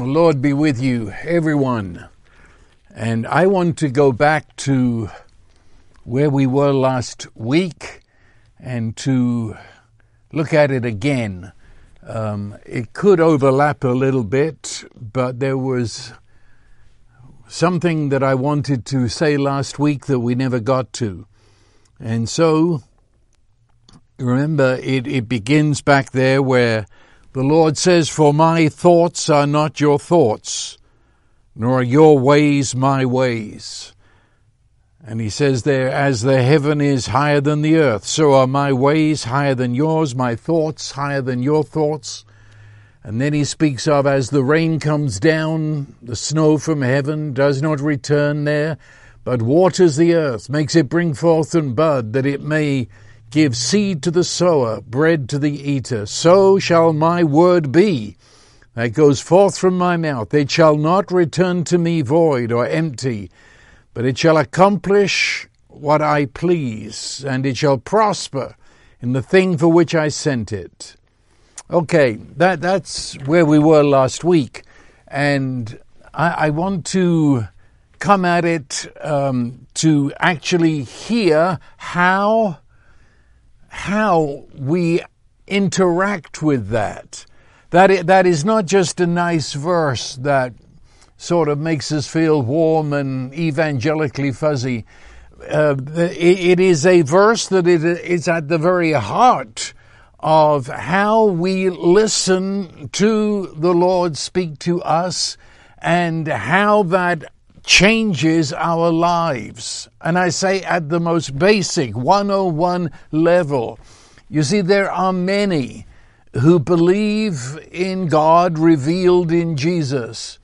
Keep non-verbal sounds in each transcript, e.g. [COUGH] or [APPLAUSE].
The Lord be with you, everyone. And I want to go back to where we were last week and to look at it again. Um, it could overlap a little bit, but there was something that I wanted to say last week that we never got to. And so, remember, it, it begins back there where the Lord says, For my thoughts are not your thoughts, nor are your ways my ways. And he says there, As the heaven is higher than the earth, so are my ways higher than yours, my thoughts higher than your thoughts. And then he speaks of as the rain comes down, the snow from heaven does not return there, but waters the earth, makes it bring forth and bud, that it may Give seed to the sower, bread to the eater. So shall my word be that goes forth from my mouth. It shall not return to me void or empty, but it shall accomplish what I please, and it shall prosper in the thing for which I sent it. Okay, that, that's where we were last week, and I, I want to come at it um, to actually hear how how we interact with that. That, that is not just a nice verse that sort of makes us feel warm and evangelically fuzzy. Uh, it, it is a verse that it is at the very heart of how we listen to the Lord speak to us and how that changes our lives. And I say at the most basic 101 level. You see, there are many who believe in God revealed in Jesus,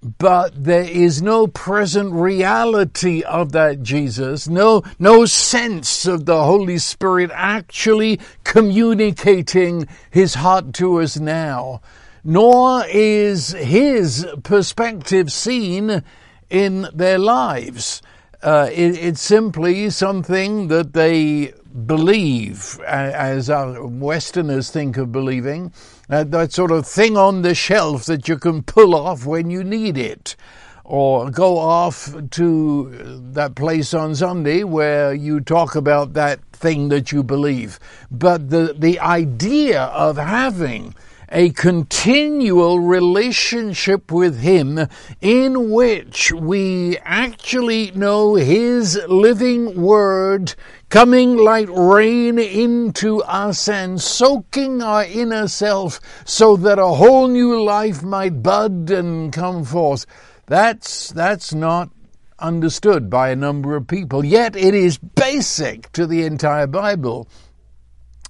but there is no present reality of that Jesus, no, no sense of the Holy Spirit actually communicating His heart to us now, nor is His perspective seen in their lives. Uh, it, it's simply something that they believe, as Westerners think of believing, uh, that sort of thing on the shelf that you can pull off when you need it. Or go off to that place on Sunday where you talk about that thing that you believe. But the, the idea of having a continual relationship with Him in which we actually know His living Word coming like rain into us and soaking our inner self so that a whole new life might bud and come forth. That's, that's not understood by a number of people, yet it is basic to the entire Bible.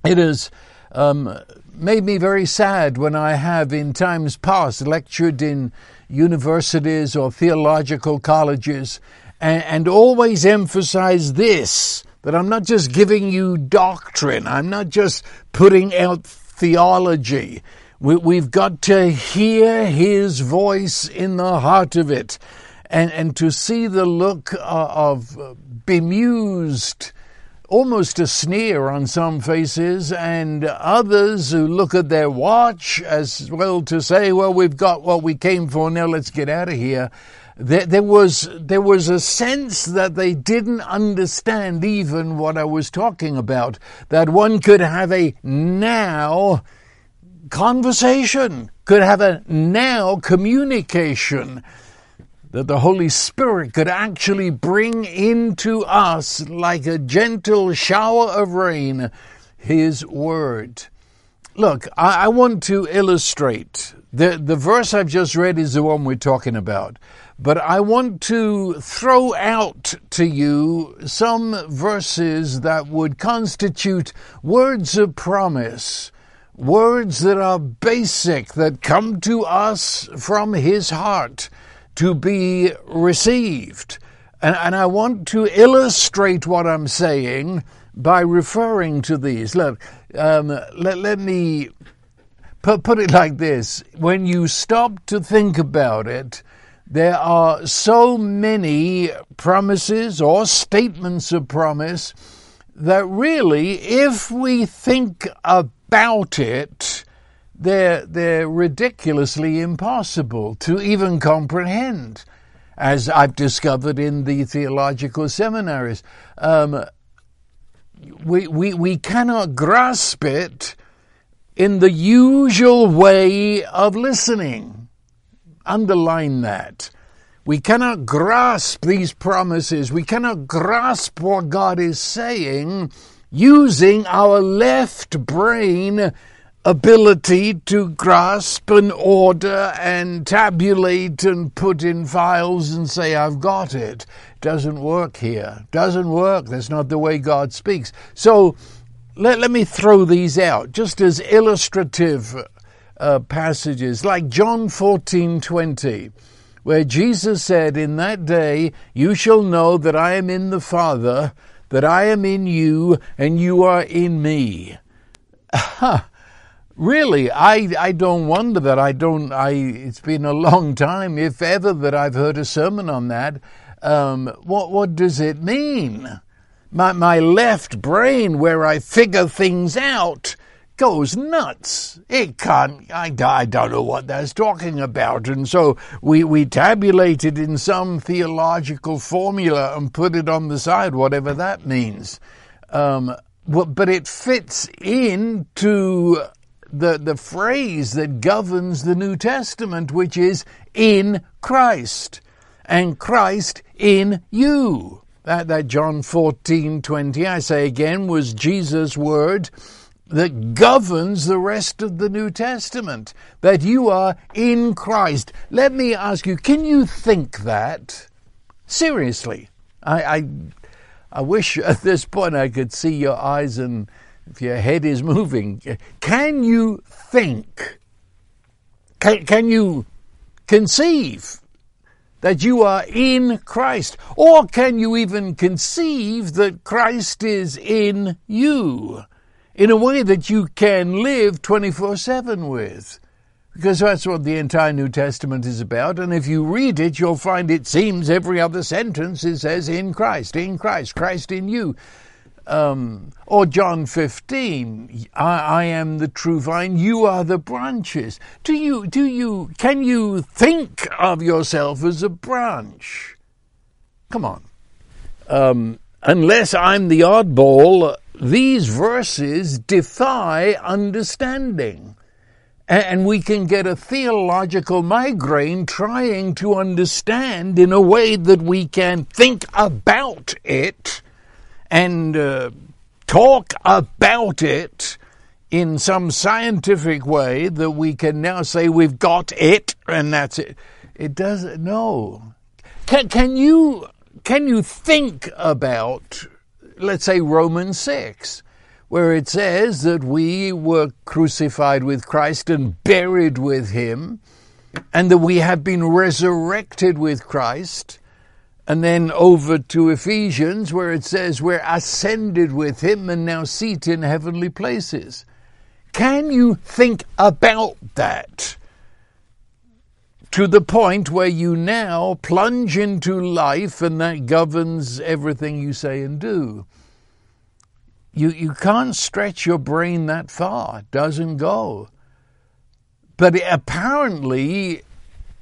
It is um, made me very sad when I have in times past lectured in universities or theological colleges and, and always emphasized this that I'm not just giving you doctrine, I'm not just putting out theology. We, have got to hear his voice in the heart of it and, and to see the look uh, of uh, bemused almost a sneer on some faces, and others who look at their watch as well to say, well, we've got what we came for, now let's get out of here. There, there was, there was a sense that they didn't understand even what I was talking about, that one could have a now conversation, could have a now communication that the Holy Spirit could actually bring into us, like a gentle shower of rain, His Word. Look, I, I, want to illustrate. The, the verse I've just read is the one we're talking about. But I want to throw out to you some verses that would constitute words of promise, words that are basic, that come to us from His heart to be received. And, and I want to illustrate what I'm saying by referring to these. Look, um, let, let me put, put it like this. When you stop to think about it, there are so many promises or statements of promise that really, if we think about it, they're, they're ridiculously impossible to even comprehend, as I've discovered in the theological seminaries. Um, we, we, we cannot grasp it in the usual way of listening. Underline that. We cannot grasp these promises. We cannot grasp what God is saying using our left brain ability to grasp and order and tabulate and put in files and say, I've got it. Doesn't work here. Doesn't work. That's not the way God speaks. So let, let me throw these out just as illustrative uh, passages like John 14 20 where Jesus said, In that day you shall know that I am in the Father, that I am in you, and you are in me. [LAUGHS] really, I, I don't wonder that I don't, I, it's been a long time, if ever, that I've heard a sermon on that. Um, what, what does it mean? My, my left brain, where I figure things out, goes nuts. It can't, I, I don't know what that's talking about. And so we, we tabulated in some theological formula and put it on the side, whatever that means. Um, but it fits into the, the phrase that governs the New Testament, which is in Christ and Christ in you. That, that John 14, 20, I say again, was Jesus' word that governs the rest of the New Testament, that you are in Christ. Let me ask you, can you think that? Seriously. I, I, I wish [LAUGHS] at this point I could see your eyes and if your head is moving. Can you think? Can, can you conceive that you are in Christ? Or can you even conceive that Christ is in you? in a way that you can live 24 7 with. Because that's what the entire New Testament is about. And if you read it, you'll find it seems every other sentence it says, in Christ, in Christ, Christ in you. Um, or John 15, I, I, am the true vine, you are the branches. Do you, do you, can you think of yourself as a branch? Come on. Um, unless I'm the oddball, these verses defy understanding. And we can get a theological migraine trying to understand in a way that we can think about it and uh, talk about it in some scientific way that we can now say we've got it and that's it. It doesn't, no. Can, can you, can you think about let's say Romans 6, where it says that we were crucified with Christ and buried with him, and that we have been resurrected with Christ. And then over to Ephesians, where it says we're ascended with him and now seated in heavenly places. Can you think about that? to the point where you now plunge into life and that governs everything you say and do. You, you can't stretch your brain that far, it doesn't go. But it apparently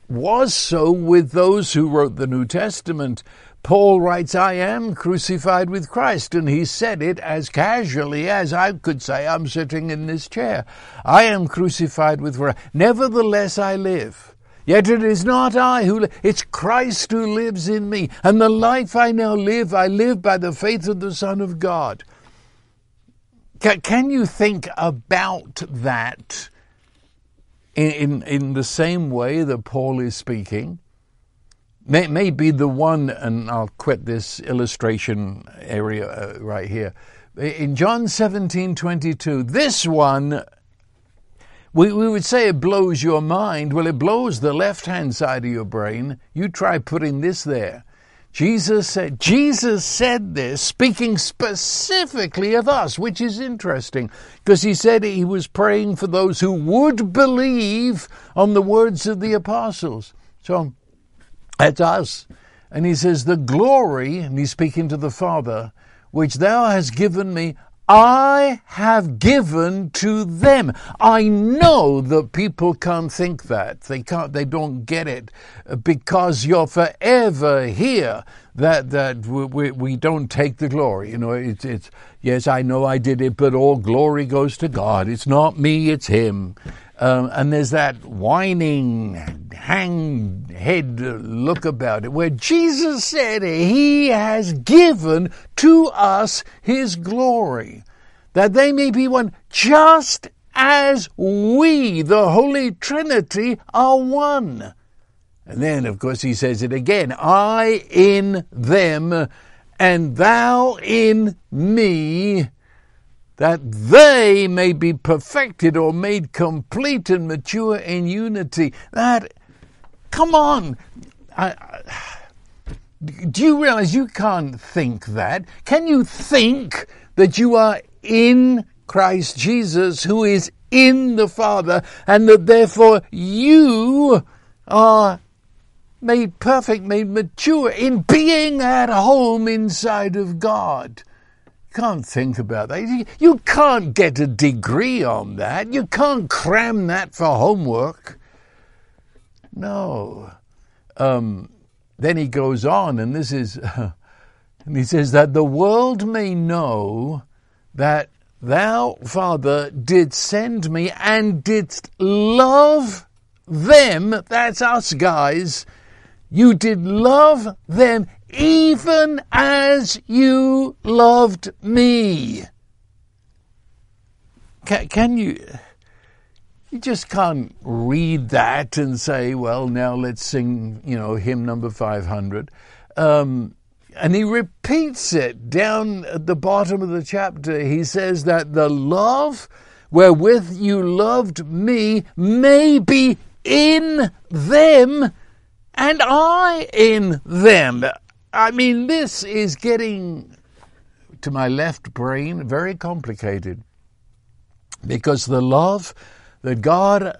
was so with those who wrote the New Testament. Paul writes, I am crucified with Christ, and he said it as casually as I could say, I'm sitting in this chair. I am crucified with Christ. Nevertheless, I live. Yet it is not I who it's Christ who lives in me. And the life I now live, I live by the faith of the Son of God. Can you think about that in, in, in the same way that Paul is speaking? May, may be the one, and I'll quit this illustration area uh, right here. In John 17 22, this one we, we would say it blows your mind. Well, it blows the left hand side of your brain. You try putting this there. Jesus said, Jesus said this, speaking specifically of us, which is interesting, because he said he was praying for those who would believe on the words of the apostles. So that's us. And he says, The glory, and he's speaking to the Father, which thou hast given me, I have given to them. I know that people can't think that. They can't, they don't get it uh, because you're forever hear that, that we, we don't take the glory. You know, it's, it's, yes, I know I did it, but all glory goes to God. It's not me, it's Him. Um, and there's that whining, hang head look about it, where Jesus said He has given to us His glory, that they may be one just as we, the Holy Trinity, are one. And then, of course, He says it again I in them, and thou in me that they may be perfected or made complete and mature in unity. That, come on. I, I, do you realize you can't think that? Can you think that you are in Christ Jesus, who is in the Father, and that therefore you are made perfect, made mature in being at home inside of God? Can't think about that. You can't get a degree on that. You can't cram that for homework. No. Um, then he goes on, and this is, uh, [LAUGHS] and he says that the world may know that thou, Father, did send me and didst love them. That's us, guys. You did love them even as you loved me. Can, can, you? You just can't read that and say, well, now let's sing, you know, hymn number 500. Um, and he repeats it down at the bottom of the chapter. He says that the love wherewith you loved me may be in them and I in them. I mean, this is getting to my left brain very complicated because the love that God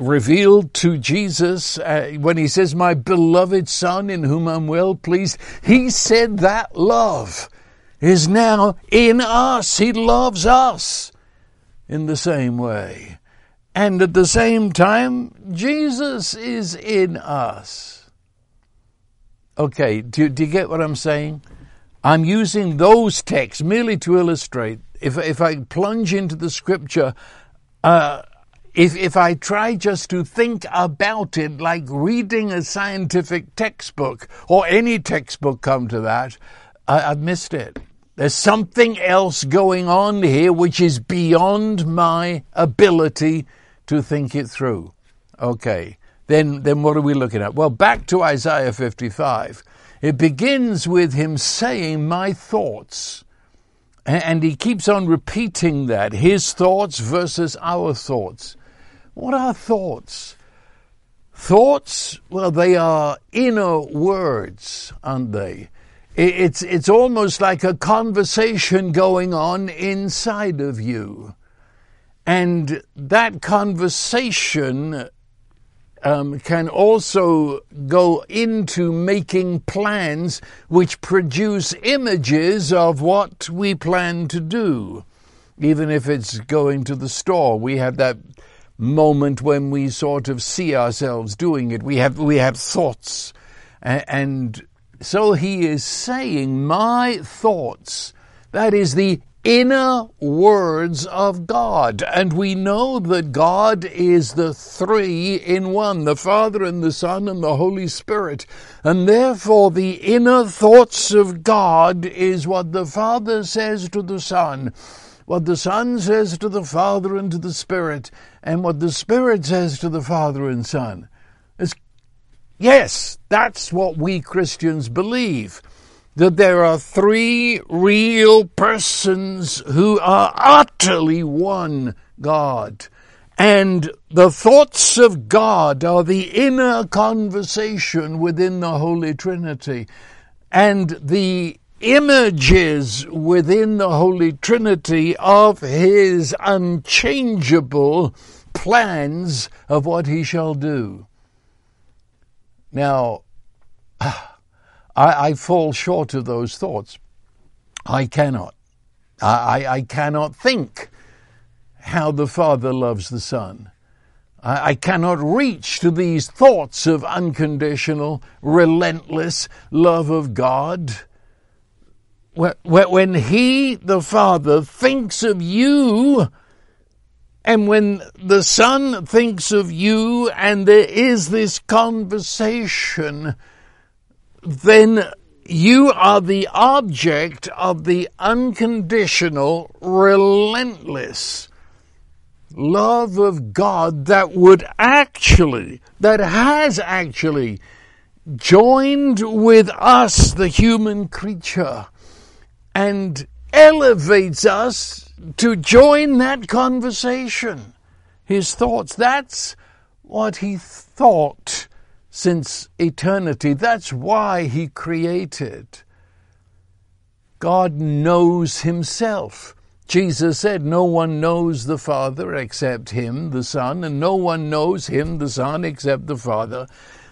revealed to Jesus uh, when he says, My beloved Son, in whom I'm well pleased, he said that love is now in us. He loves us in the same way. And at the same time, Jesus is in us. Okay, do, do you get what I'm saying? I'm using those texts merely to illustrate. If, if I plunge into the scripture, uh, if, if I try just to think about it like reading a scientific textbook or any textbook come to that, I, I've missed it. There's something else going on here which is beyond my ability to think it through. Okay then, then what are we looking at? Well, back to Isaiah 55. It begins with him saying, My thoughts. And he keeps on repeating that his thoughts versus our thoughts. What are thoughts? Thoughts, well, they are inner words, aren't they? It's, it's almost like a conversation going on inside of you. And that conversation um, can also go into making plans which produce images of what we plan to do. Even if it's going to the store, we have that moment when we sort of see ourselves doing it. We have we have thoughts, and so he is saying, "My thoughts." That is the inner words of God. And we know that God is the three in one, the Father and the Son and the Holy Spirit. And therefore the inner thoughts of God is what the Father says to the Son, what the Son says to the Father and to the Spirit, and what the Spirit says to the Father and Son. It's, yes, that's what we Christians believe that there are three real persons who are utterly one God. And the thoughts of God are the inner conversation within the Holy Trinity. And the images within the Holy Trinity of His unchangeable plans of what He shall do. Now, I, I fall short of those thoughts. I cannot. I, I cannot think how the Father loves the Son. I, I cannot reach to these thoughts of unconditional, relentless love of God. When He, the Father, thinks of you, and when the Son thinks of you, and there is this conversation, then you are the object of the unconditional, relentless love of God that would actually, that has actually joined with us, the human creature, and elevates us to join that conversation. His thoughts. That's what he thought since eternity. That's why he created. God knows himself. Jesus said, No one knows the Father except him, the Son, and no one knows him, the Son, except the Father.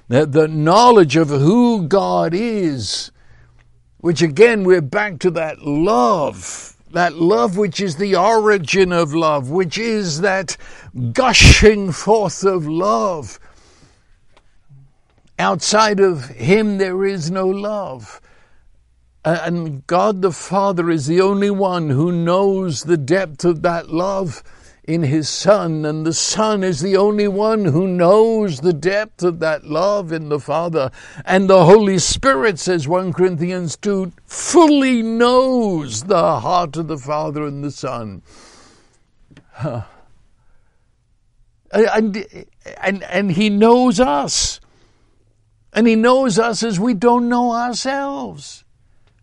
The, knowledge of who God is, which again, we're back to that love, that love which is the origin of love, which is that gushing forth of love Outside of Him, there is no love. And God the Father is the only one who knows the depth of that love in His Son, and the Son is the only one who knows the depth of that love in the Father. And the Holy Spirit, says 1 Corinthians 2, fully knows the heart of the Father and the Son. Huh. And, and, and He knows us. And He knows us as we don't know ourselves.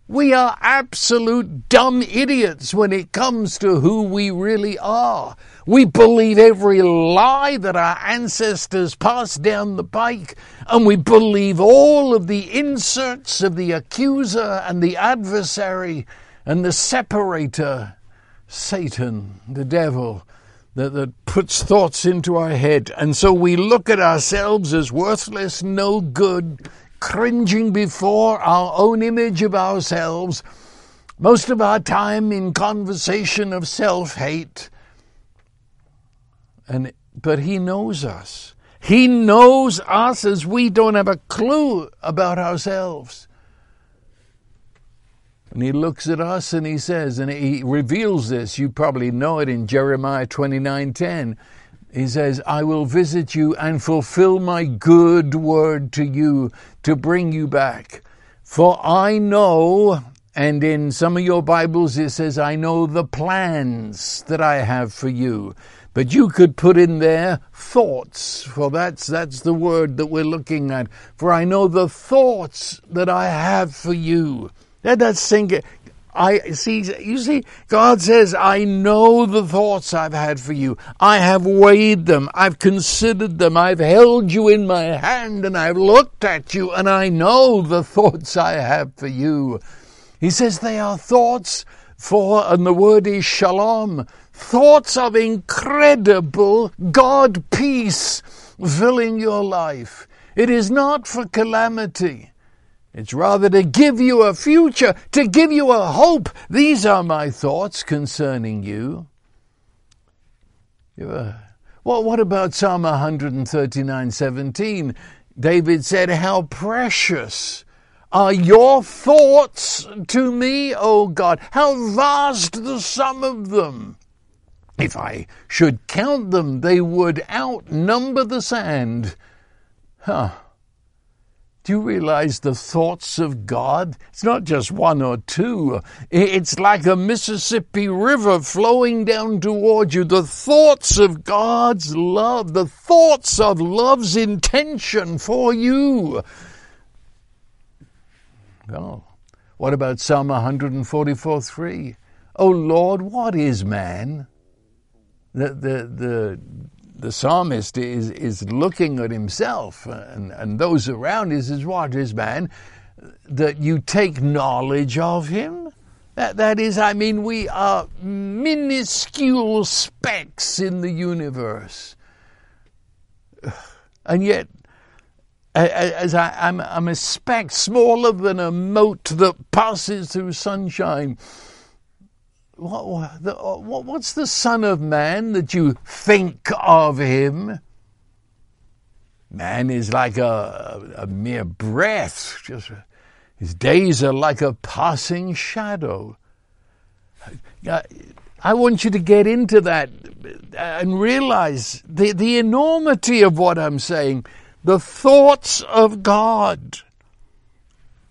We are absolute dumb idiots when it comes to who we really are. We believe every lie that our ancestors passed down the pike, and we believe all of the inserts of the accuser and the adversary and the separator, Satan, the devil, that, that puts thoughts into our head. And so we look at ourselves as worthless, no good, cringing before our own image of ourselves, most of our time in conversation of self hate. And but he knows us. He knows us as we don't have a clue about ourselves. And he looks at us and he says, and he reveals this, you probably know it in Jeremiah 29:10. He says, I will visit you and fulfill my good word to you to bring you back. For I know, and in some of your Bibles it says, I know the plans that I have for you. But you could put in there thoughts, for that's, that's the word that we're looking at. For I know the thoughts that I have for you that does sink. I see, you see, God says, I know the thoughts I've had for you. I have weighed them. I've considered them. I've held you in my hand and I've looked at you and I know the thoughts I have for you. He says they are thoughts for, and the word is shalom, thoughts of incredible God peace filling your life. It is not for calamity. It's rather to give you a future, to give you a hope. These are my thoughts concerning you. well, what about Psalm 139 17? David said, How precious are your thoughts to me, O God! How vast the sum of them! If I should count them, they would outnumber the sand. Huh. Do you realize the thoughts of God? It's not just one or two. It's like a Mississippi River flowing down toward you. The thoughts of God's love, the thoughts of love's intention for you. Oh, what about Psalm 144 3? Oh Lord, what is man? The, the, the the psalmist is, is looking at himself and, and those around him says, What is man? That you take knowledge of him? That, that is, I mean, we are minuscule specks in the universe. [SIGHS] And yet, as I, I'm, I'm a speck smaller than a mote that passes through sunshine Uh, what's the Son of Man that you think of him? Man is like a, a, mere breath. Just his days are like a passing shadow. I want you to get into that and realize the, the enormity of what I'm saying. The thoughts of God.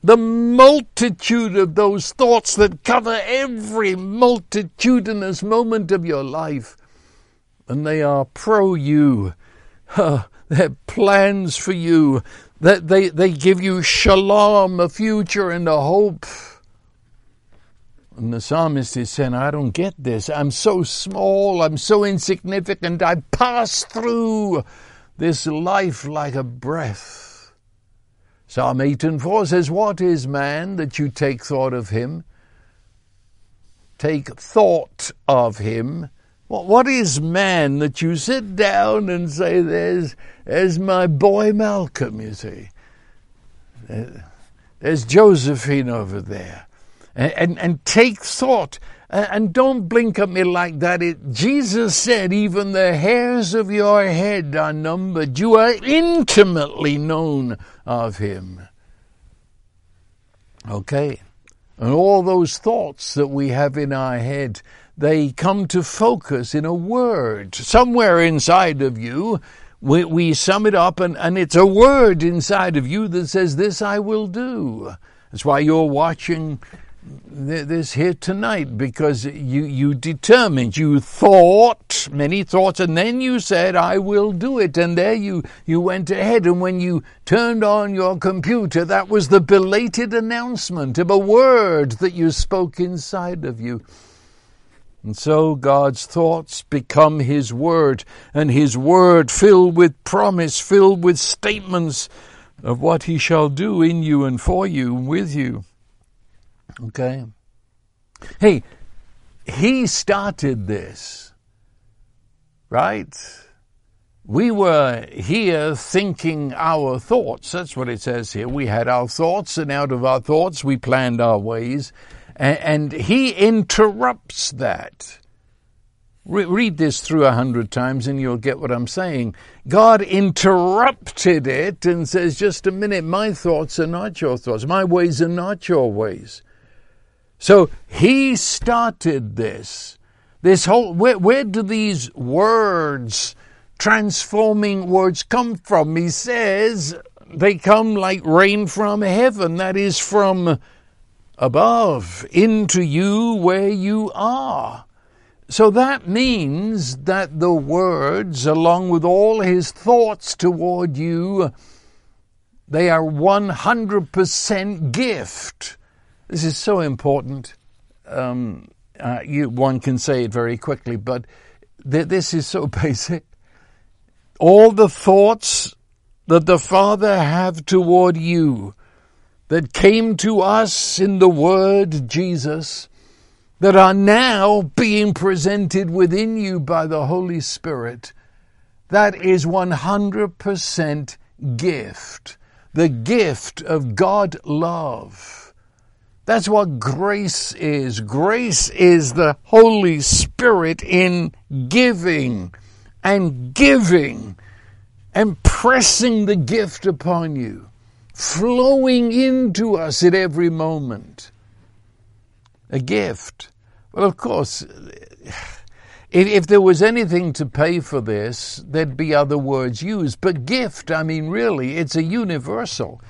The multitude of those thoughts that cover every multitudinous moment of your life. And they are pro you. [LAUGHS] They're plans for you. That they, they give you shalom, a future and a hope. And the psalmist is saying, I don't get this. I'm so small. I'm so insignificant. I pass through this life like a breath. Psalm 8 and 4 says, What is man that you take thought of him? Take thought of him. What is man that you sit down and say, There's, there's my boy Malcolm, you see. There's Josephine over there and, and, and take thought. And don't blink at me like that. It, Jesus said, even the hairs of your head are numbered. You are intimately known of Him. Okay. And all those thoughts that we have in our head, they come to focus in a word. Somewhere inside of you, we, we sum it up, and, and it's a word inside of you that says, This I will do. That's why you're watching this here tonight because you, you determined, you thought many thoughts, and then you said, I will do it. And there you, you went ahead. And when you turned on your computer, that was the belated announcement of a word that you spoke inside of you. And so God's thoughts become His Word, and His Word filled with promise, filled with statements of what He shall do in you and for you, with you. Okay? Hey, he started this, right? We were here thinking our thoughts. That's what it says here. We had our thoughts, and out of our thoughts, we planned our ways. And, he interrupts that. read this through a hundred times and you'll get what I'm saying. God interrupted it and says, just a minute, my thoughts are not your thoughts. My ways are not your ways. So he started this. This whole, where, where do these words, transforming words, come from? He says they come like rain from heaven, that is from above into you where you are. So that means that the words, along with all his thoughts toward you, they are 100% gift. This is so important. Um, uh, you, one can say it very quickly, but th- this is so [LAUGHS] basic. All the thoughts that the Father have toward you that came to us in the Word Jesus, that are now being presented within you by the Holy Spirit, that is 100% gift. The gift of God love. That's what grace is. Grace is the Holy Spirit in giving and giving and pressing the gift upon you, flowing into us at every moment. A gift. Well, of course, if, there was anything to pay for this, there'd be other words used. But gift, I mean, really, it's a universal.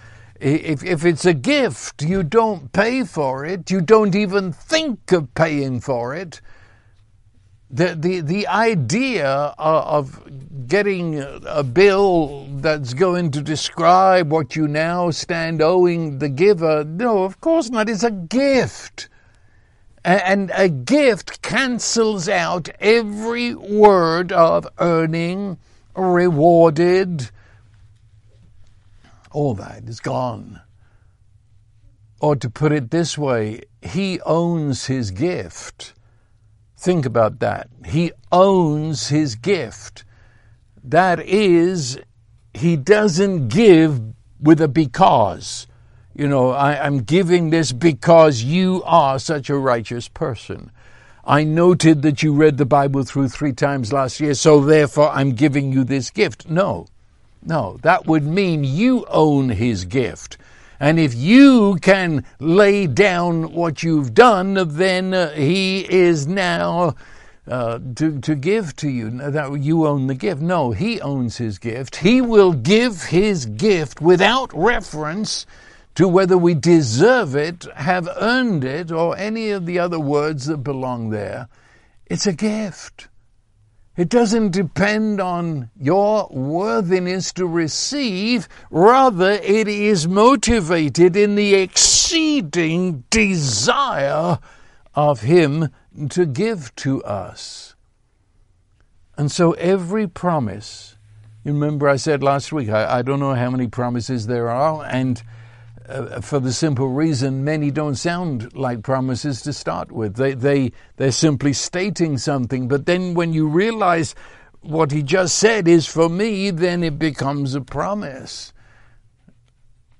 If, if it's a gift, you don't pay for it. You don't even think of paying for it. The, the, the idea of getting a bill that's going to describe what you now stand owing the giver, no, of course not. It's a gift. And a gift cancels out every word of earning, rewarded, all that is gone. Or to put it this way, he owns his gift. Think about that. He owns his gift. That is, he doesn't give with a because. You know, I, am giving this because you are such a righteous person. I noted that you read the Bible through three times last year, so therefore I'm giving you this gift. No, no, that would mean you own his gift. And if you can lay down what you've done, then uh, he is now uh, to, to give to you. That you own the gift. No, he owns his gift. He will give his gift without reference to whether we deserve it, have earned it, or any of the other words that belong there. It's a gift. It doesn't depend on your worthiness to receive, rather, it is motivated in the exceeding desire of Him to give to us. And so every promise, you remember I said last week, I, I don't know how many promises there are, and uh, for the simple reason many don't sound like promises to start with. They, they, they're simply stating something. But then when you realize what he just said is for me, then it becomes a promise.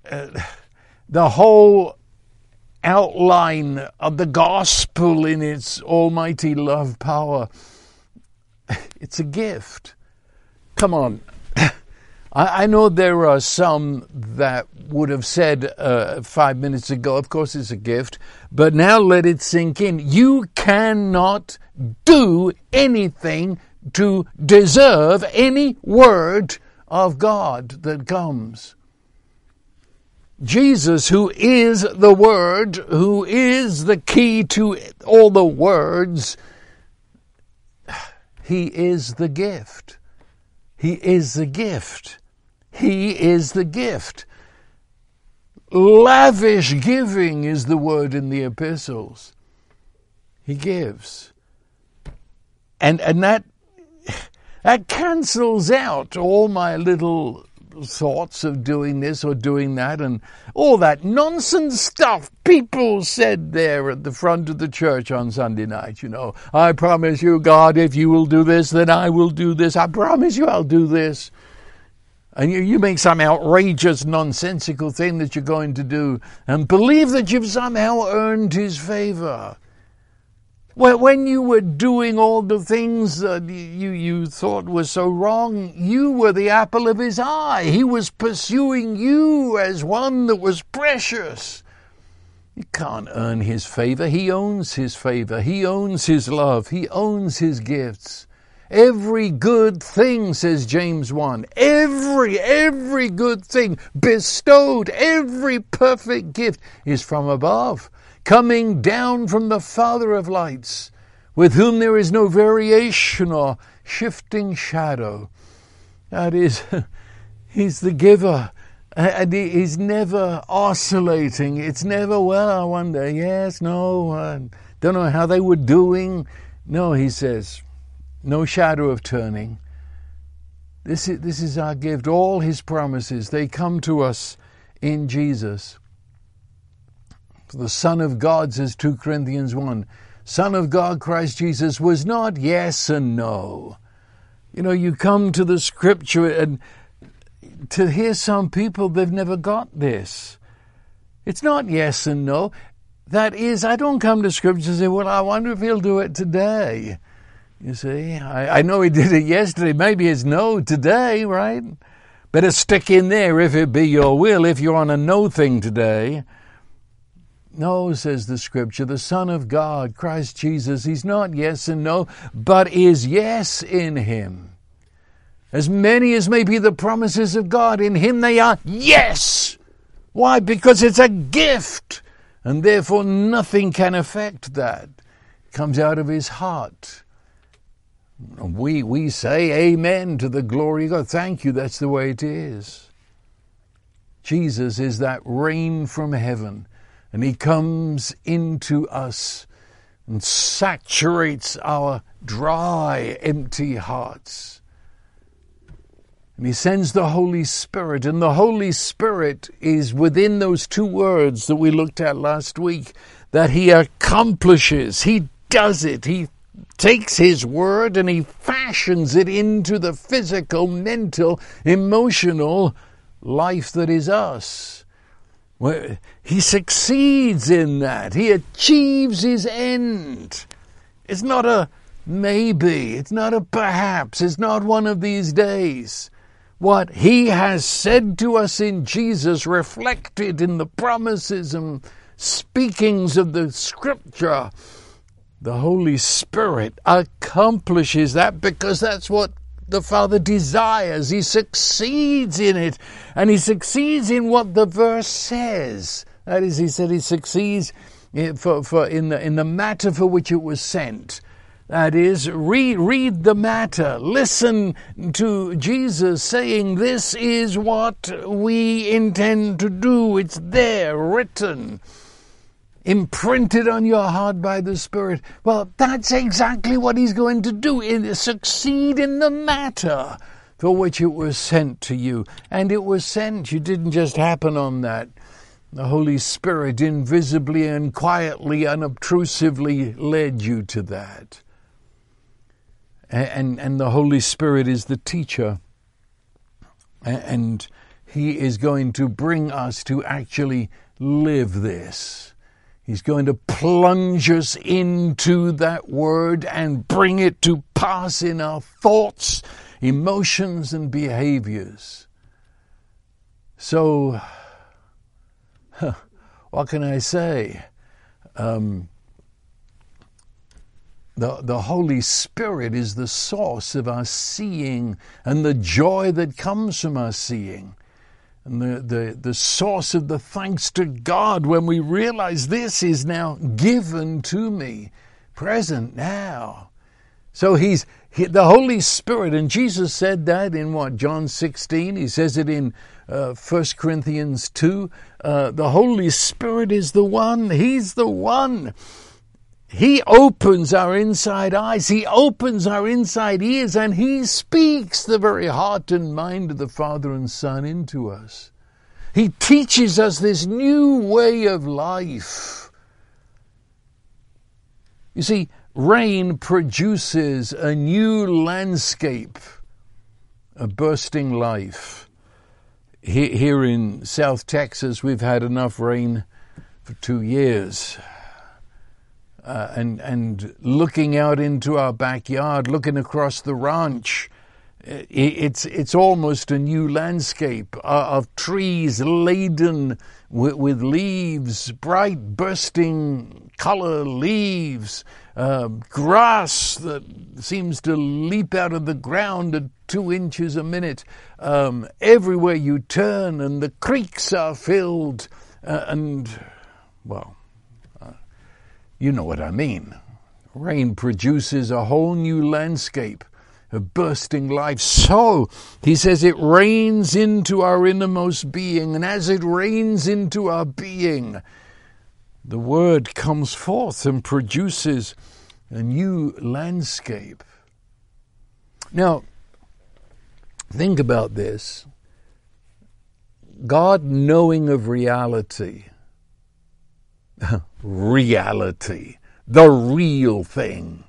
Uh, the whole outline of the gospel in its almighty love power, [LAUGHS] it's a gift. Come on. [LAUGHS] I, I know there are some that would have said uh, five minutes ago, of course it's a gift, but now let it sink in. You cannot do anything to deserve any word of God that comes. Jesus, who is the Word, who is the key to all the words, [SIGHS] He is the gift. He is the gift. He is the gift. Lavish giving is the word in the epistles. He gives. And, and that, [LAUGHS] that cancels out all my little thoughts of doing this or doing that and all that nonsense stuff people said there at the front of the church on Sunday night. You know, I promise you, God, if you will do this, then I will do this. I promise you I'll do this. And you, you make some outrageous, nonsensical thing that you're going to do and believe that you've somehow earned his favor. When you were doing all the things that you, you thought were so wrong, you were the apple of his eye. He was pursuing you as one that was precious. You can't earn his favor. He owns his favor. He owns his love. He owns his gifts. Every good thing, says James 1, every, every good thing bestowed, every perfect gift is from above coming down from the Father of lights, with whom there is no variation or shifting shadow. That is, [LAUGHS] He's the giver. And he's never oscillating. It's never, well, I wonder, yes, no, uh, don't know how they were doing. No, he says, no shadow of turning. This is, this is our gift. All his promises, they come to us in Jesus the Son of God, says 2 Corinthians 1. Son of God, Christ Jesus, was not yes and no. You know, you come to the scripture and to hear some people, they've never got this. It's not yes and no. That is, I don't come to scripture and say, well, I wonder if he'll do it today. You see, I, I know he [LAUGHS] did it yesterday. Maybe it's no today, right? Better stick in there if it be your will. If you're on a no thing today, no, says the scripture, the Son of God, Christ Jesus, he's not yes and no, but is yes in him. As many as may be the promises of God, in him they are yes. Why? Because it's a gift, and therefore nothing can affect that. It comes out of his heart. We, we say amen to the glory of God. Thank you, that's the way it is. Jesus is that rain from heaven and He comes into us and saturates our dry, empty hearts. And He sends the Holy Spirit, and the Holy Spirit is within those two words that we looked at last week that He accomplishes, He does it, He takes His word and He fashions it into the physical, mental, emotional life that is us. He succeeds in that. He achieves his end. It's not a maybe. It's not a perhaps. It's not one of these days. What He has said to us in Jesus, reflected in the promises and speakings of the Scripture, the Holy Spirit accomplishes that because that's what the Father desires. He succeeds in it, and He succeeds in what the verse says. That is, He said He succeeds for, for in, the, in the matter for which it was sent. That is, read, read the matter. Listen to Jesus saying, This is what we intend to do. It's there, written, imprinted on your heart by the Spirit. Well, that's exactly what He's going to do. In, succeed in the matter for which it was sent to you. And it was sent. You didn't just happen on that. The Holy Spirit invisibly and quietly, unobtrusively led you to that. And, and the Holy Spirit is the teacher. And He is going to bring us to actually live this. He's going to plunge us into that word and bring it to pass in our thoughts, emotions, and behaviors. So, what can I say? Um, the, the Holy Spirit is the source of our seeing and the joy that comes from our seeing. And the, the, the source of the thanks to God when we realize this is now given to me, present now. So he's he, the Holy Spirit, and Jesus said that in what John 16. He says it in uh, 1 Corinthians 2. Uh, the Holy Spirit is the one. He's the one. He opens our inside eyes. He opens our inside ears, and He speaks the very heart and mind of the Father and Son into us. He teaches us this new way of life. You see, rain produces a new landscape, a bursting life. Here in South Texas, we've had enough rain for two years. Uh, and and looking out into our backyard, looking across the ranch, it's it's almost a new landscape uh, of trees laden with, with, leaves, bright bursting color leaves, uh, grass that seems to leap out of the ground at two inches a minute. Um, everywhere you turn, and the creeks are filled, uh, and well, you know what I mean. Rain produces a whole new landscape, of bursting life. So, he says, it rains into our innermost being, and as it rains into our being, the word comes forth and produces a new landscape. Now, think about this. God knowing of reality, reality, the real thing,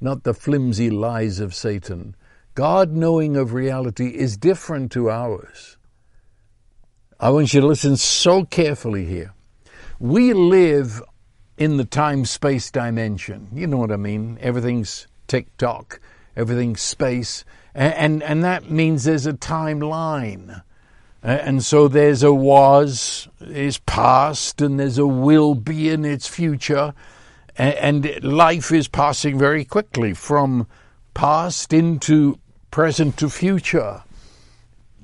not the flimsy lies of Satan. God knowing of reality is different to ours. I want you to listen so carefully here. We live in the time space dimension. You know what I mean? Everything's tick tock, everything's space, and, and, and that means there's a timeline. Uh, and so there's a was, is past, and there's a will be in its future. And life is passing very quickly from past into present to future.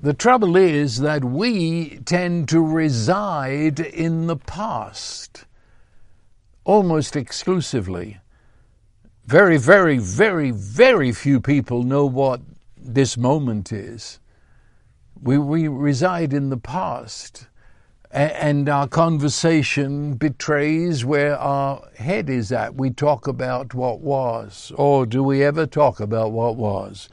The trouble is that we tend to reside in the past almost exclusively. Very, very, very, very few people know what this moment is. We, we reside in the past, and our conversation betrays where our head is at. We talk about what was, or do we ever talk about what was?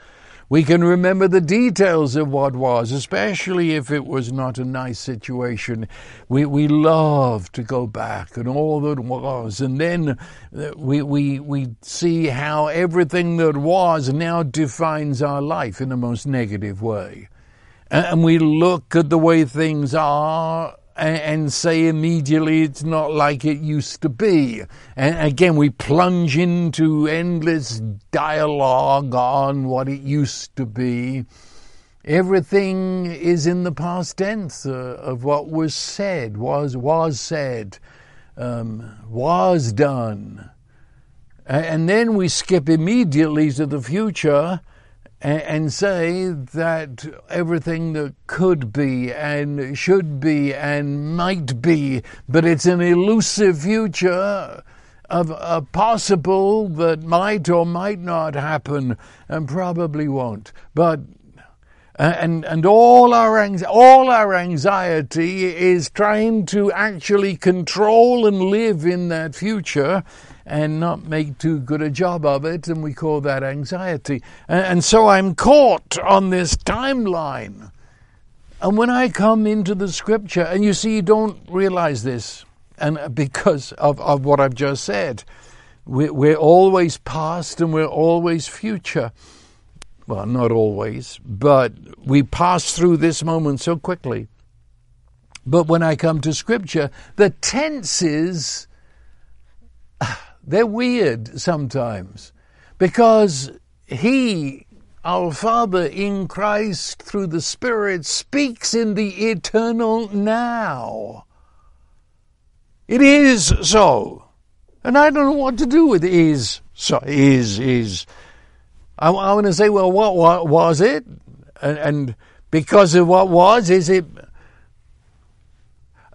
We can remember the details of what was, especially if it was not a nice situation. We, we love to go back and all that was. And then uh, we, we, we see how everything that was now defines our life in the most negative way. And we look at the way things are and, say immediately it's not like it used to be. And again, we plunge into endless dialogue on what it used to be. Everything is in the past tense uh, of what was said, was was said, um, was done, and then we skip immediately to the future and say that everything that could be and should be and might be, but it's an elusive future of a possible that might or might not happen and probably won't. But and and all our all our anxiety is trying to actually control and live in that future and not make too good a job of it, and we call that anxiety. And, and so I'm caught on this timeline. And when I come into the scripture, and you see, you don't realize this, and [LAUGHS] because of, of what I've just said, we're, we're always past and we're always future. Well, not always, but we pass through this moment so quickly. But when I come to scripture, the tenses they're weird sometimes because He, our Father in Christ through the Spirit, speaks in the eternal now. It is so. And I don't know what to do with is so is is. I, I want to say, well, what, what was it? And, and, because of what was, is it?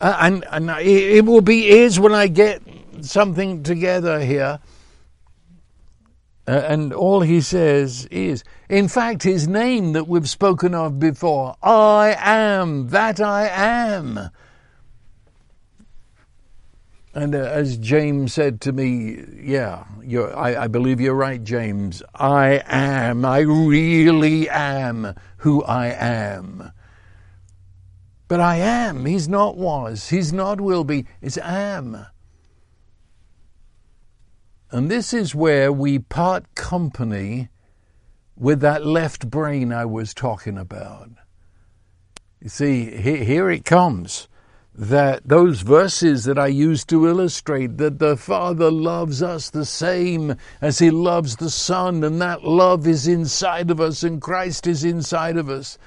Uh, and and it, it will be is when I get something together here. Uh, and all he says is, in fact, his name that we've spoken of before, I am, that I am. And uh, as James said to me, yeah, I, I believe you're right, James. I am, I really am who I am. But I am, he's not was, he's not will be, it's am. And this is where we part company with that left brain I was talking about. You see, here it comes that those verses that I used to illustrate that the Father loves us the same as He loves the Son, and that love is inside of us, and Christ is inside of us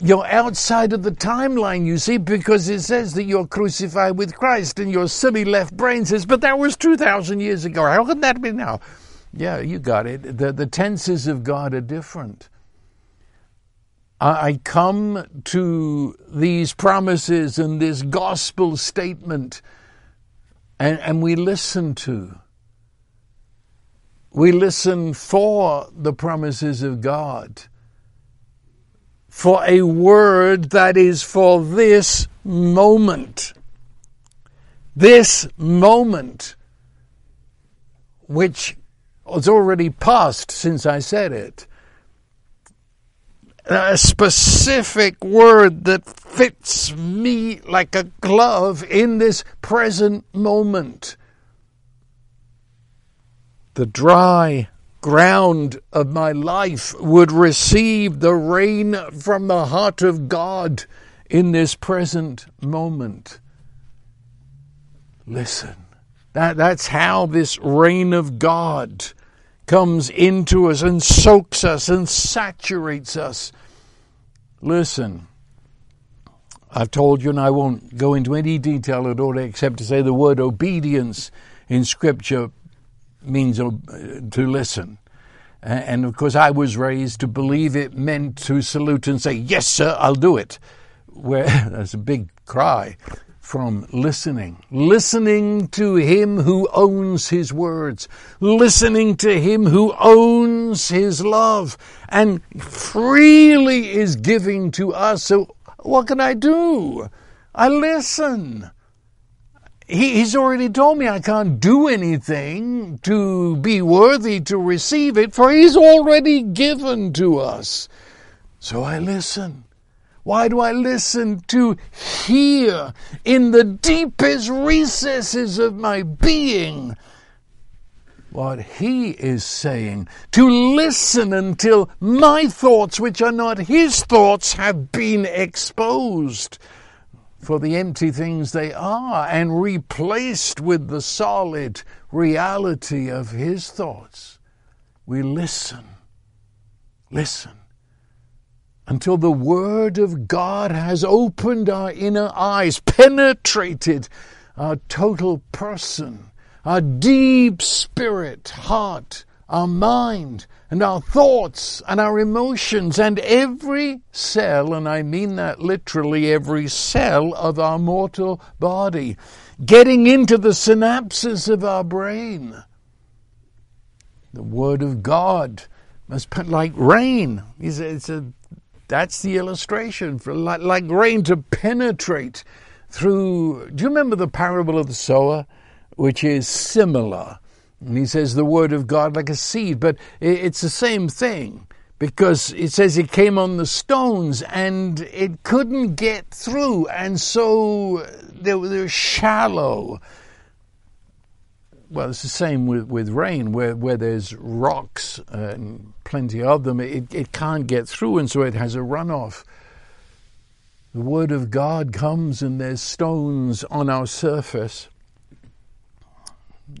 you're outside of the timeline, you see, because it says that you're crucified with Christ, and your silly left brain says, but that was 2,000 years ago. How can that be now? Yeah, you got it. The, the tenses of God are different. I come to these promises and this gospel statement, and, and we listen to. We listen for the promises of God for a word that is for this moment. This moment, which has already passed since I said it. A specific word that fits me like a glove in this present moment. The dry ground of my life would receive the rain from the heart of God in this present moment. Listen, that, that's how this rain of God comes into us and soaks us and saturates us. Listen, I've told you, and I won't go into any detail at all except to say the word obedience in Scripture means uh, to listen. And of course, I was raised to believe it meant to salute and say, Yes, sir, I'll do it. Where [LAUGHS] that's a big cry from listening. Listening to him who owns his words. Listening to him who owns his love and freely is giving to us. So, what can I do? I listen he, he's already told me I can't do anything to be worthy to receive it, for he's already given to us. So I listen. Why do I listen? To hear in the deepest recesses of my being what he is saying. To listen until my thoughts, which are not his thoughts, have been exposed. For the empty things they are and replaced with the solid reality of His thoughts. We listen, listen, until the Word of God has opened our inner eyes, penetrated our total person, our deep spirit, heart, our mind, and our thoughts and our emotions and every cell, and I mean that literally every cell of our mortal body, getting into the synapses of our brain. The Word of God must be like rain. It's a, it's a, that's the illustration for like, like rain to penetrate through. Do you remember the parable of the sower, which is similar? And he says the word of God like a seed, but it's the same thing because it says it came on the stones and it couldn't get through, and so they were shallow. Well, it's the same with, with rain, where, where there's rocks uh, and plenty of them, it, it can't get through, and so it has a runoff. The Word of God comes and there's stones on our surface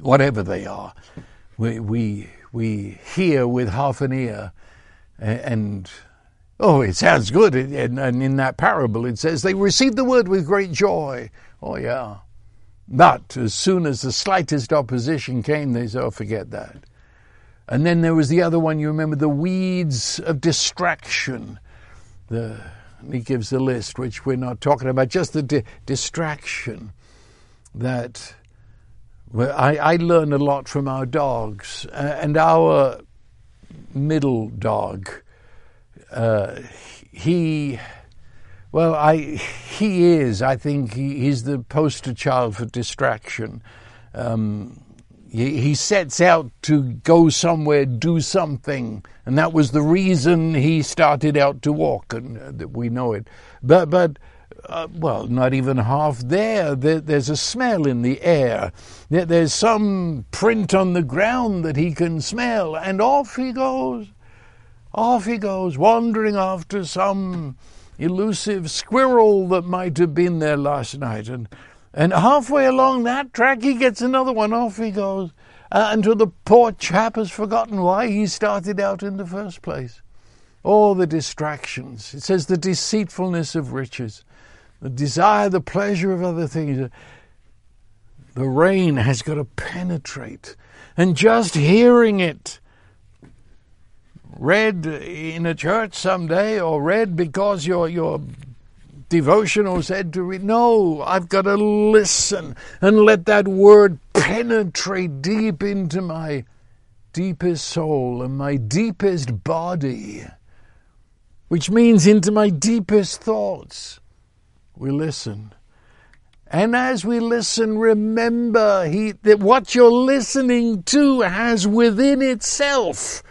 whatever they are. We, we, we hear with half an ear and, oh, it sounds good. And, and in that parable it says they received the word with great joy. Oh, yeah. But as soon as the slightest opposition came, they said, oh, forget that. And then there was the other one, you remember, the weeds of distraction. The, he gives the list, which we're not talking about, just the di- distraction that I, I learn a lot from our dogs, uh, and our middle dog, uh, he, well, I, he is. I think he, he's the poster child for distraction. Um, he, he sets out to go somewhere, do something, and that was the reason he started out to walk, and uh, we know it. But, but uh, well, not even half there. there. There's a smell in the air. There, there's some print on the ground that he can smell, and off he goes. Off he goes, wandering after some elusive squirrel that might have been there last night. And, and halfway along that track, he gets another one. Off he goes. Uh, until the poor chap has forgotten why he started out in the first place. All the distractions. It says the deceitfulness of riches the desire, the pleasure of other things. The rain has got to penetrate. And just hearing it read in a church someday or read because your, your devotional said to read, no, I've got to listen and let that word penetrate deep into my deepest soul and my deepest body, which means into my deepest thoughts we listen. And as we listen, remember he, that what you're listening to has within itself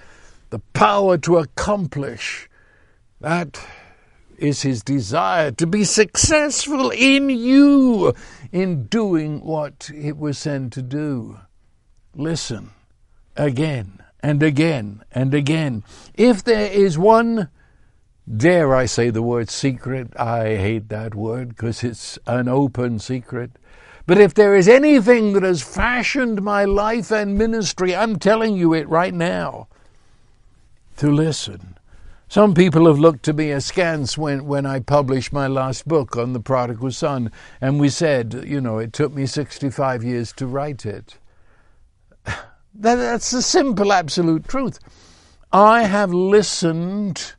the power to accomplish. That is his desire to be successful in you in doing what it was sent to do. Listen again and again and again. If there is one Dare I say the word secret? I hate that word because it's an open secret. But if there is anything that has fashioned my life and ministry, I'm telling you it right now to listen. Some people have looked to me askance when, when I published my last book on the prodigal son, and we said, you know, it took me 65 years to write it. [LAUGHS] That, that's the simple, absolute truth. I have listened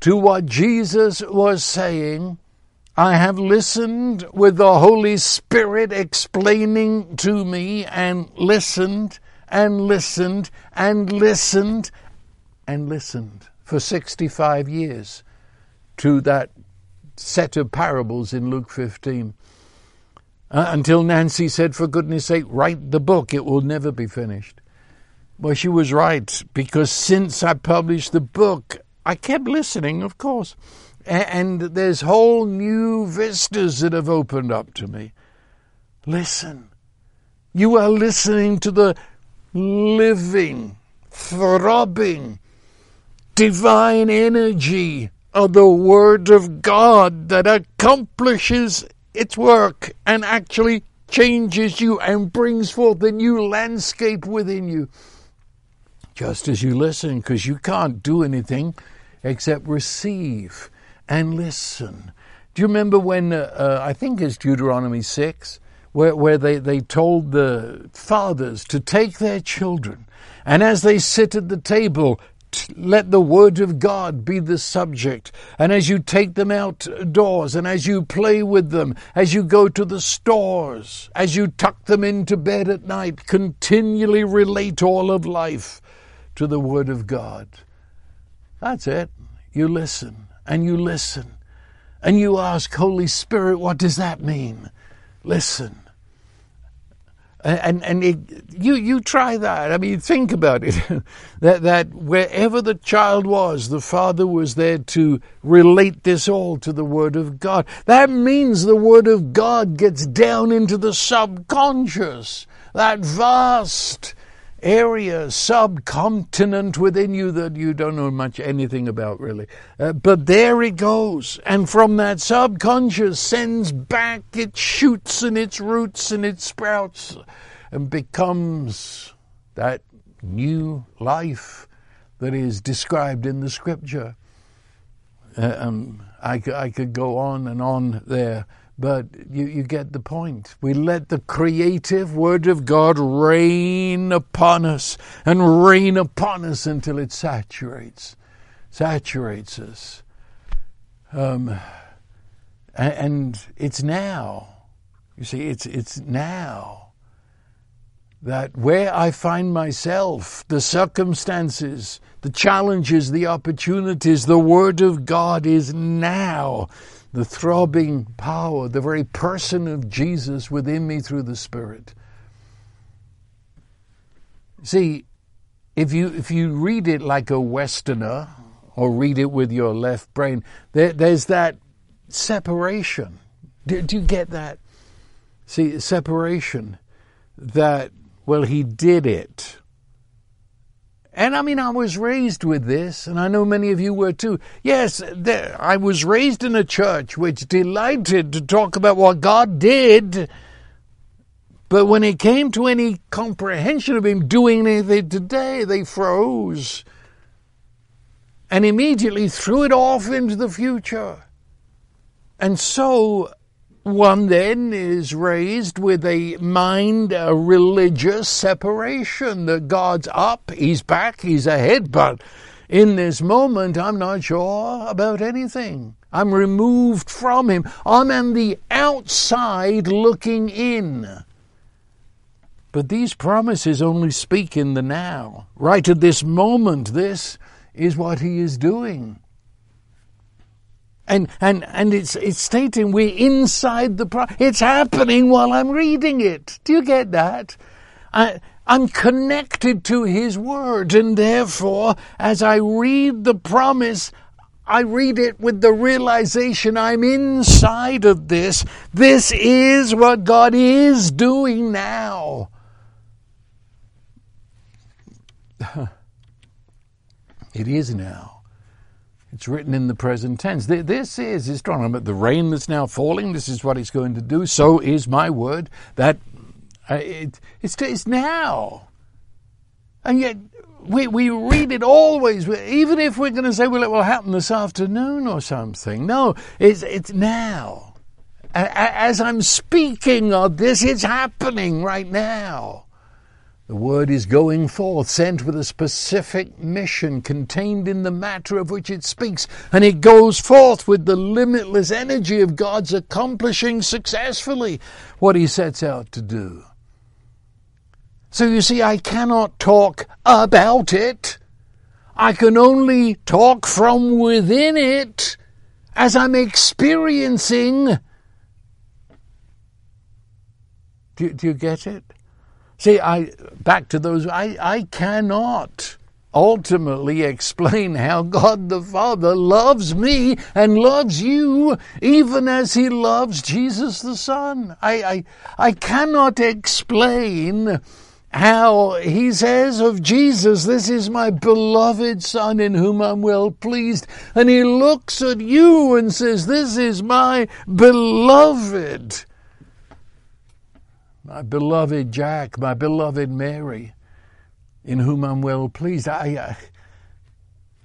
to what Jesus was saying. I have listened with the Holy Spirit explaining to me and listened and listened and listened and listened for 65 years to that set of parables in Luke 15. Uh, until Nancy said, for goodness sake, write the book, it will never be finished. Well, she was right, because since I published the book, I kept listening, of course, and there's whole new vistas that have opened up to me. Listen. You are listening to the living, throbbing, divine energy of the Word of God that accomplishes its work and actually changes you and brings forth a new landscape within you. Just as you listen, because you can't do anything except receive and listen. Do you remember when, uh, uh, I think it's Deuteronomy 6, where, where they, they told the fathers to take their children, and as they sit at the table, let the word of God be the subject. And as you take them outdoors and as you play with them, as you go to the stores, as you tuck them into bed at night, continually relate all of life to the word of God. That's it. You listen and you listen and you ask, Holy Spirit, what does that mean? Listen and and it, you you try that. I mean, think about it. [LAUGHS] that that wherever the child was, the father was there to relate this all to the Word of God. That means the Word of God gets down into the subconscious, that vast area, subcontinent within you that you don't know much anything about really. Uh, but there it goes. And from that subconscious sends back, it shoots and its roots and it sprouts and becomes that new life that is described in the scripture. Uh, um, I, I could go on and on there. But you, you get the point. We let the creative Word of God rain upon us and rain upon us until it saturates, saturates us. Um, and, it's now. You see, it's, it's now that where I find myself, the circumstances, the challenges, the opportunities, the Word of God is now the throbbing power, the very person of Jesus within me through the Spirit. See, if you if you read it like a Westerner or read it with your left brain, there, there's that separation. Do, do you get that? See, separation. That well, he did it. And I mean, I was raised with this, and I know many of you were too. Yes, there, I was raised in a church which delighted to talk about what God did, but when it came to any comprehension of Him doing anything today, they froze and immediately threw it off into the future. And so one then is raised with a mind, a religious separation that God's up, He's back, He's ahead, but in this moment I'm not sure about anything. I'm removed from Him. I'm on the outside looking in. But these promises only speak in the now. Right at this moment, this is what He is doing. And, and, and it's, it's stating we're inside the pro- It's happening while I'm reading it. Do you get that? I, I'm connected to His Word, and therefore, as I read the promise, I read it with the realization I'm inside of this. This is what God is doing now. [LAUGHS] it is now. It's written in the present tense. This is, about the rain that's now falling. This is what it's going to do. So is my word. That uh, it, it's, it's now. And yet we, we read it always, even if we're going to say, well, it will happen this afternoon or something. No, it's, it's now. As I'm speaking of this, it's happening right now. The word is going forth, sent with a specific mission contained in the matter of which it speaks, and it goes forth with the limitless energy of God's accomplishing successfully what he sets out to do. So you see, I cannot talk about it. I can only talk from within it as I'm experiencing. Do, do you get it? See, I back to those. I I cannot ultimately explain how God the Father loves me and loves you even as he loves Jesus the Son. I I, I cannot explain how he says of Jesus, This is my beloved Son in whom I'm well pleased. And he looks at you and says, This is my beloved. My beloved Jack, my beloved Mary, in whom I'm well pleased. I, uh,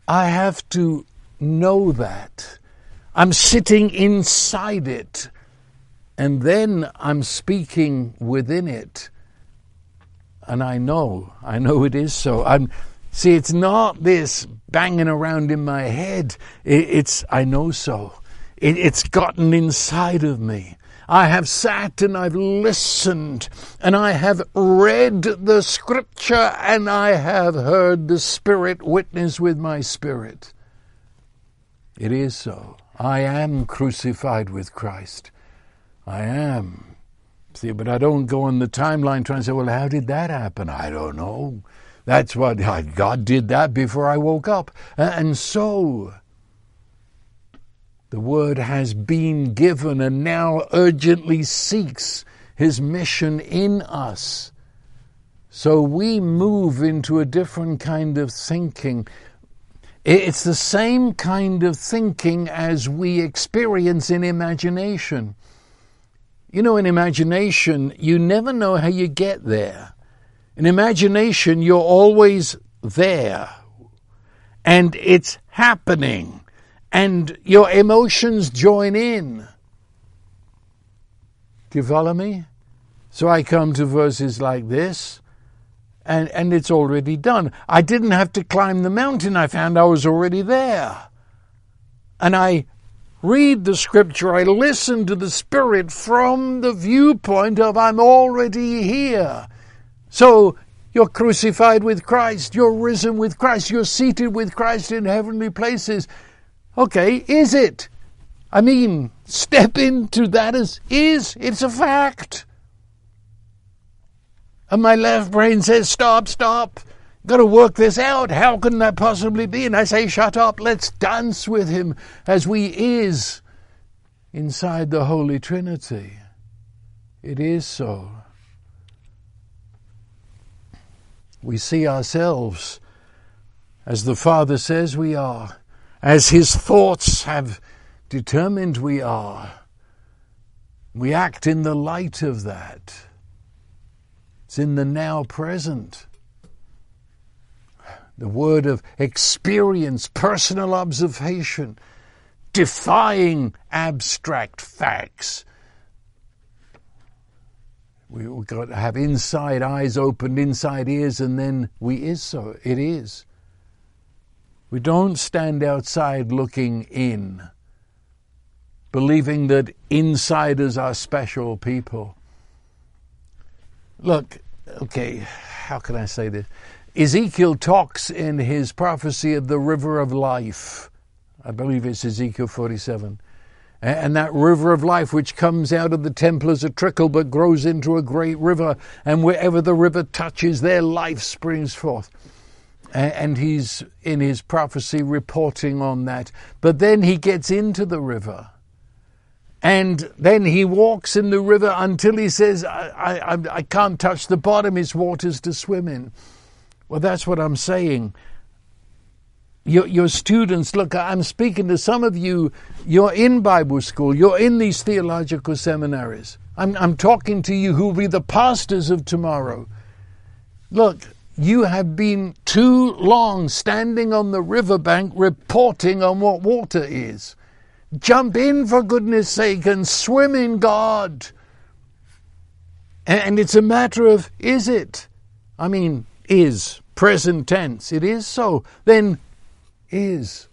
I have to know that. I'm sitting inside it. And then I'm speaking within it. And I know, I know it is so. I'm, see, it's not this banging around in my head. It, it's, I know so. It, it's gotten inside of me. I have sat and I've listened and I have read the scripture and I have heard the Spirit witness with my spirit. It is so. I am crucified with Christ. I am. See, but I don't go on the timeline trying to say, well, how did that happen? I don't know. That's what God did that before I woke up. And so the word has been given and now urgently seeks his mission in us. So we move into a different kind of thinking. It's the same kind of thinking as we experience in imagination. You know, in imagination, you never know how you get there. In imagination, you're always there. And it's happening. And your emotions join in. Do you follow me? So I come to verses like this, and, and it's already done. I didn't have to climb the mountain. I found I was already there. And I read the scripture, I listen to the Spirit from the viewpoint of I'm already here. So you're crucified with Christ, you're risen with Christ, you're seated with Christ in heavenly places. Okay, is it? I mean, step into that as is. It's a fact. And my left brain says, stop, stop. Got to work this out. How can that possibly be? And I say, shut up. Let's dance with him as we is inside the Holy Trinity. It is so. We see ourselves as the Father says we are, as his thoughts have determined we are. We act in the light of that. It's in the now present the word of experience, personal observation, defying abstract facts. We've got to have inside eyes opened, inside ears, and then we is so. It is. We don't stand outside looking in, believing that insiders are special people. Look, okay, how can I say this? Ezekiel talks in his prophecy of the river of life. I believe it's Ezekiel 47. And that river of life, which comes out of the temple as a trickle but grows into a great river, and wherever the river touches, there life springs forth. And he's in his prophecy reporting on that. But then he gets into the river. And then he walks in the river until he says, I, I, I can't touch the bottom, it's waters to swim in. Well, that's what I'm saying. Your, your students, look, I'm speaking to some of you, you're in Bible school, you're in these theological seminaries. I'm, I'm talking to you who will be the pastors of tomorrow. Look, you have been too long standing on the riverbank reporting on what water is. Jump in for goodness sake and swim in God. And it's a matter of is it? I mean, is present tense. It is so. Then is.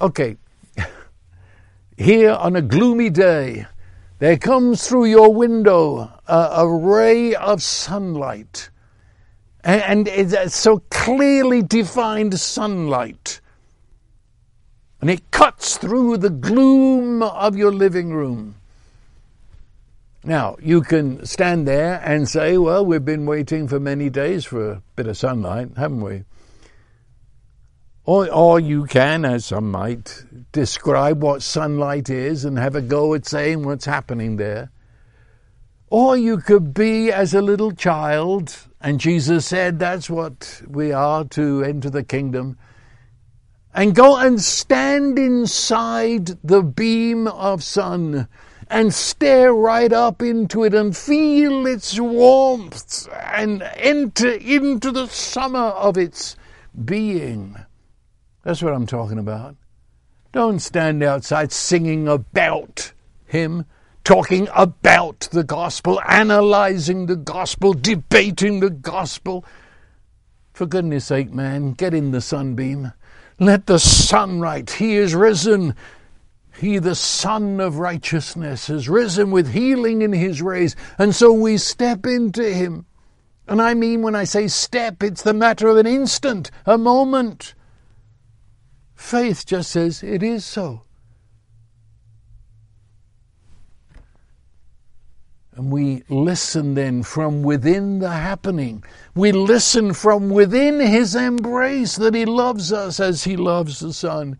Okay. [LAUGHS] Here on a gloomy day, there comes through your window a, a ray of sunlight. And, it's uh, so clearly defined sunlight. And it cuts through the gloom of your living room. Now, you can stand there and say, well, we've been waiting for many days for a bit of sunlight, haven't we? Or, or you can, as some might, describe what sunlight is and have a go at saying what's happening there. Or you could be as a little child, and Jesus said that's what we are to enter the kingdom, and go and stand inside the beam of sun and stare right up into it and feel its warmth and enter into the summer of its being. That's what I'm talking about. Don't stand outside singing about Him, talking about the gospel, analyzing the gospel, debating the gospel. For goodness sake, man, get in the sunbeam. Let the sunlight, He is risen. He, the Sun of righteousness, has risen with healing in His rays. And so we step into Him. And I mean, when I say step, it's the matter of an instant, a moment. Faith just says, it is so. And we listen then from within the happening. We listen from within His embrace that He loves us as He loves the Son.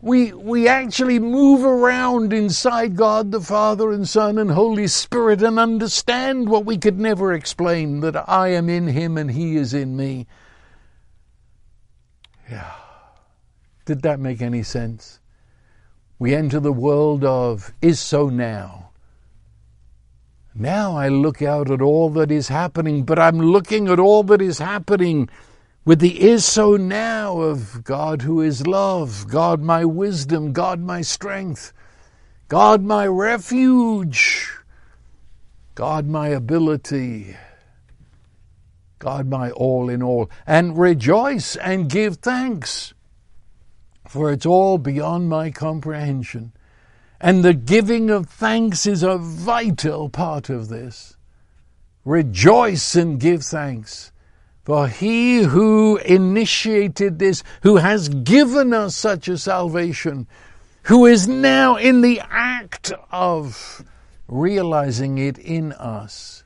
We, we actually move around inside God the Father and Son and Holy Spirit and understand what we could never explain that I am in Him and He is in me. Yeah. Did that make any sense? We enter the world of is so now. Now I look out at all that is happening, but I'm looking at all that is happening with the is so now of God who is love, God my wisdom, God my strength, God my refuge, God my ability, God my all in all, and rejoice and give thanks, for it's all beyond my comprehension. And the giving of thanks is a vital part of this. Rejoice and give thanks. For he who initiated this, who has given us such a salvation, who is now in the act of realizing it in us,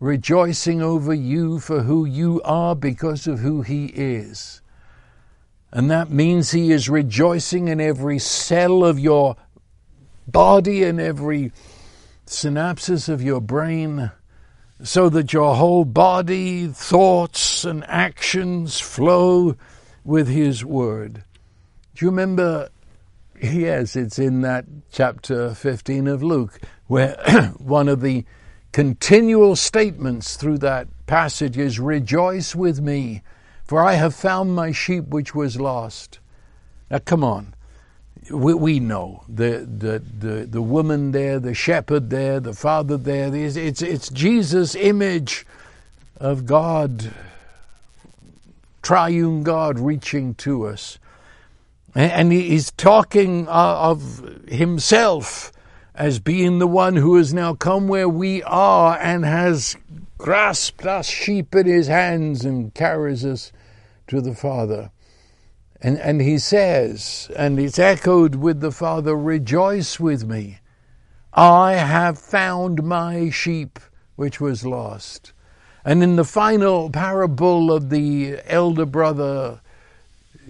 rejoicing over you for who you are because of who he is. And that means he is rejoicing in every cell of your body and every synapses of your brain so that your whole body, thoughts, and actions flow with His Word. Do you remember? Yes, it's in that chapter 15 of Luke, where [CLEARS THROAT] one of the continual statements through that passage is Rejoice with me, for I have found my sheep which was lost. Now, come on we, we know the, the, the, the woman there, the shepherd there, the father there. It's, it's, it's Jesus' image of God, triune God reaching to us. And he's talking uh, of himself as being the one who has now come where we are and has grasped us sheep in his hands and carries us to the Father. And, and he says, and it's echoed with the Father, Rejoice with me. I have found my sheep which was lost. And in the final parable of the elder brother,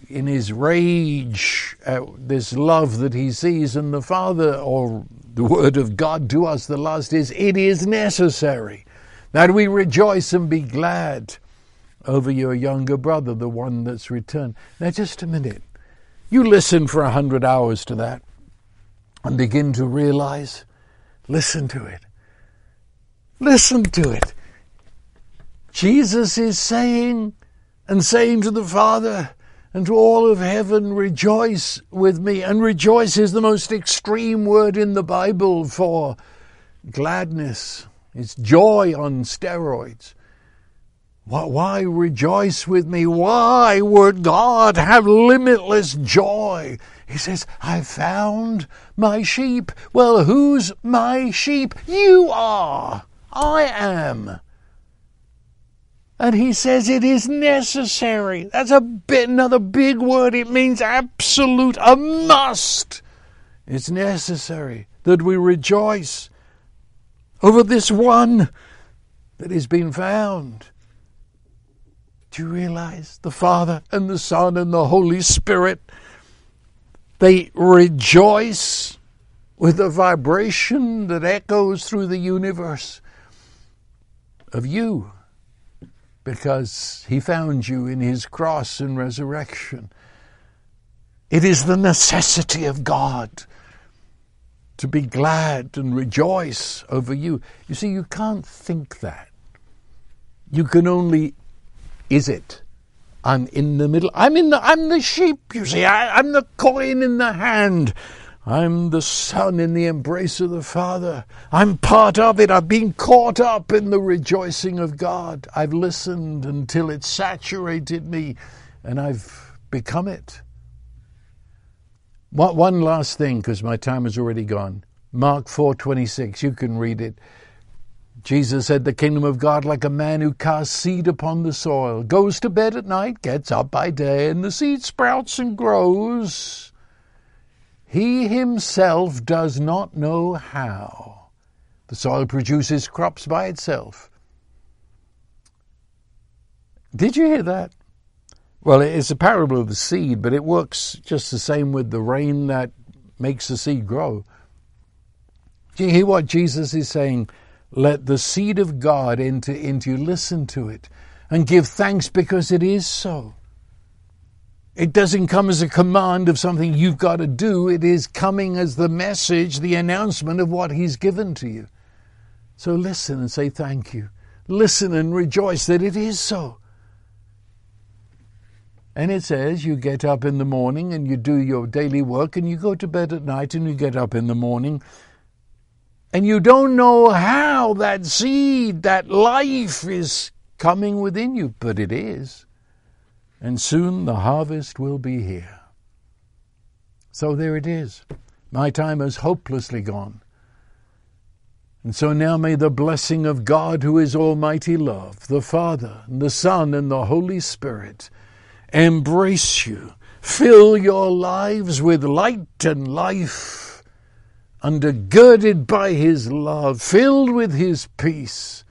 in his rage at this love that he sees in the Father, or the word of God to us, the last is, It is necessary that we rejoice and be glad over your younger brother, the one that's returned. Now, just a minute. You listen for a hundred hours to that and begin to realize, listen to it. Listen to it. Jesus is saying and saying to the Father and to all of heaven, rejoice with me. And rejoice is the most extreme word in the Bible for gladness. It's joy on steroids. Why rejoice with me? Why would God have limitless joy? He says, I found my sheep. Well, who's my sheep? You are. I am. And he says it is necessary. That's a bit another big word. It means absolute, a must. It's necessary that we rejoice over this one that has been found. Do you realize the Father and the Son and the Holy Spirit? They rejoice with a vibration that echoes through the universe of you because he found you in his cross and resurrection. It is the necessity of God to be glad and rejoice over you. You see, you can't think that. You can only, is it? I'm in the middle. I'm in the, I'm the sheep, you see. I, I'm the coin in the hand. I'm the son in the embrace of the Father. I'm part of it. I've been caught up in the rejoicing of God. I've listened until it saturated me and I've become it. One last thing, because my time has already gone. Mark 4:26. You can read it. Jesus said, "The kingdom of God, like a man who casts seed upon the soil, goes to bed at night, gets up by day, and the seed sprouts and grows. He himself does not know how. The soil produces crops by itself." Did you hear that? Well, it's a parable of the seed, but it works just the same with the rain that makes the seed grow. Do you hear what Jesus is saying? Let the seed of God enter into you. Listen to it and give thanks because it is so. It doesn't come as a command of something you've got to do. It is coming as the message, the announcement of what He's given to you. So listen and say thank you. Listen and rejoice that it is so. And it says you get up in the morning and you do your daily work and you go to bed at night and you get up in the morning. And you don't know how that seed, that life is coming within you, but it is. And soon the harvest will be here. So there it is. My time is hopelessly gone. And so now may the blessing of God, who is Almighty Love, the Father, and the Son, and the Holy Spirit, embrace you. Fill your lives with light and life, undergirded by His love, filled with His peace,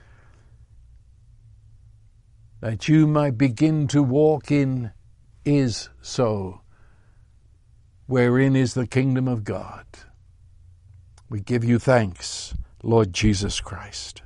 that you might begin to walk in is so, wherein is the kingdom of God. We give you thanks, Lord Jesus Christ.